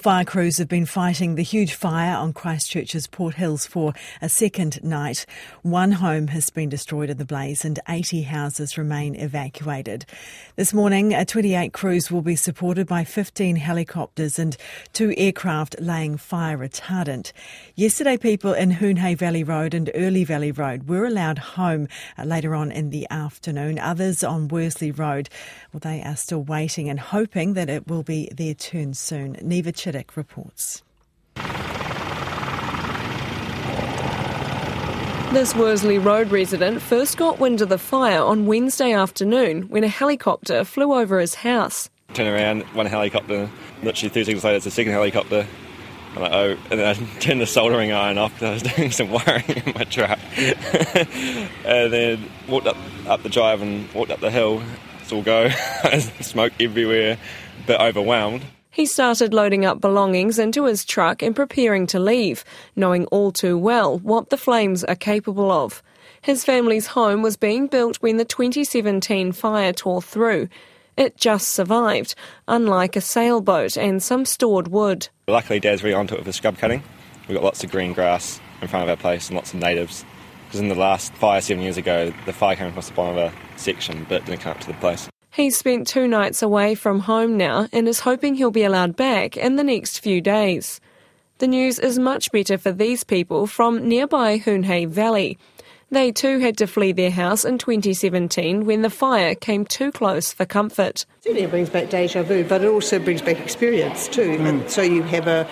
Fire crews have been fighting the huge fire on Christchurch's Port Hills for a second night. One home has been destroyed in the blaze and 80 houses remain evacuated. This morning, 28 crews will be supported by 15 helicopters and two aircraft laying fire retardant. Yesterday, people in Hoon Hay Valley Road and Early Valley Road were allowed home uh, later on in the afternoon. Others on Worsley Road, well, they are still waiting and hoping that it will be their turn soon. Niva Chittock reports. This Worsley Road resident first got wind of the fire on Wednesday afternoon when a helicopter flew over his house. Turn around, one helicopter, literally 30 seconds later, it's a second helicopter. I'm like, oh, and then I turned the soldering iron off because I was doing some wiring in my truck. and then walked up, up the drive and walked up the hill. It's all go. Smoke everywhere, a bit overwhelmed. He started loading up belongings into his truck and preparing to leave, knowing all too well what the flames are capable of. His family's home was being built when the 2017 fire tore through. It just survived, unlike a sailboat and some stored wood. Luckily, Dad's really onto it with the scrub cutting. We've got lots of green grass in front of our place and lots of natives. Because in the last fire seven years ago, the fire came across the bottom of a section but didn't come up to the place. He's spent two nights away from home now and is hoping he'll be allowed back in the next few days. The news is much better for these people from nearby Hoon Hay Valley. They too had to flee their house in 2017 when the fire came too close for comfort. Certainly it brings back deja vu, but it also brings back experience too. Mm. So you have a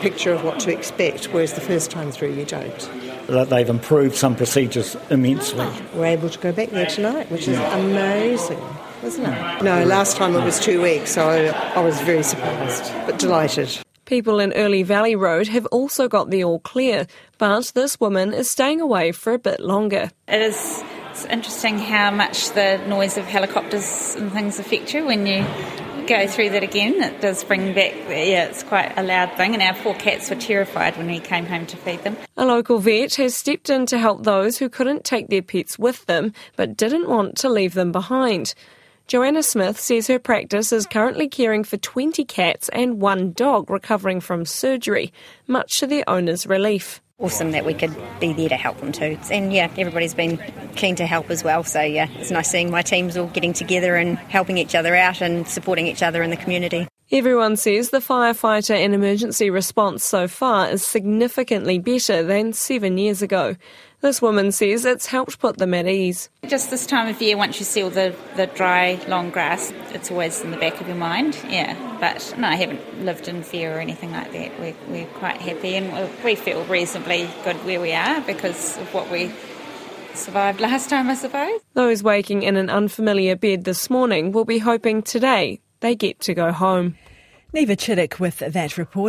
picture of what to expect, whereas the first time through you don't. That they've improved some procedures immensely. We're able to go back there tonight, which is amazing wasn't it? No, last time it was two weeks, so I was very surprised, but delighted. People in Early Valley Road have also got the all clear, but this woman is staying away for a bit longer. It is it's interesting how much the noise of helicopters and things affect you when you go through that again. It does bring back, yeah, it's quite a loud thing, and our poor cats were terrified when we came home to feed them. A local vet has stepped in to help those who couldn't take their pets with them but didn't want to leave them behind. Joanna Smith says her practice is currently caring for 20 cats and one dog recovering from surgery, much to their owner's relief. Awesome that we could be there to help them too. And yeah, everybody's been keen to help as well. So yeah, it's nice seeing my teams all getting together and helping each other out and supporting each other in the community. Everyone says the firefighter and emergency response so far is significantly better than seven years ago. This woman says it's helped put them at ease. Just this time of year, once you see all the, the dry, long grass, it's always in the back of your mind, yeah. But no, I haven't lived in fear or anything like that. We're, we're quite happy and we feel reasonably good where we are because of what we survived last time, I suppose. Those waking in an unfamiliar bed this morning will be hoping today they get to go home. Niva Chittock with that report.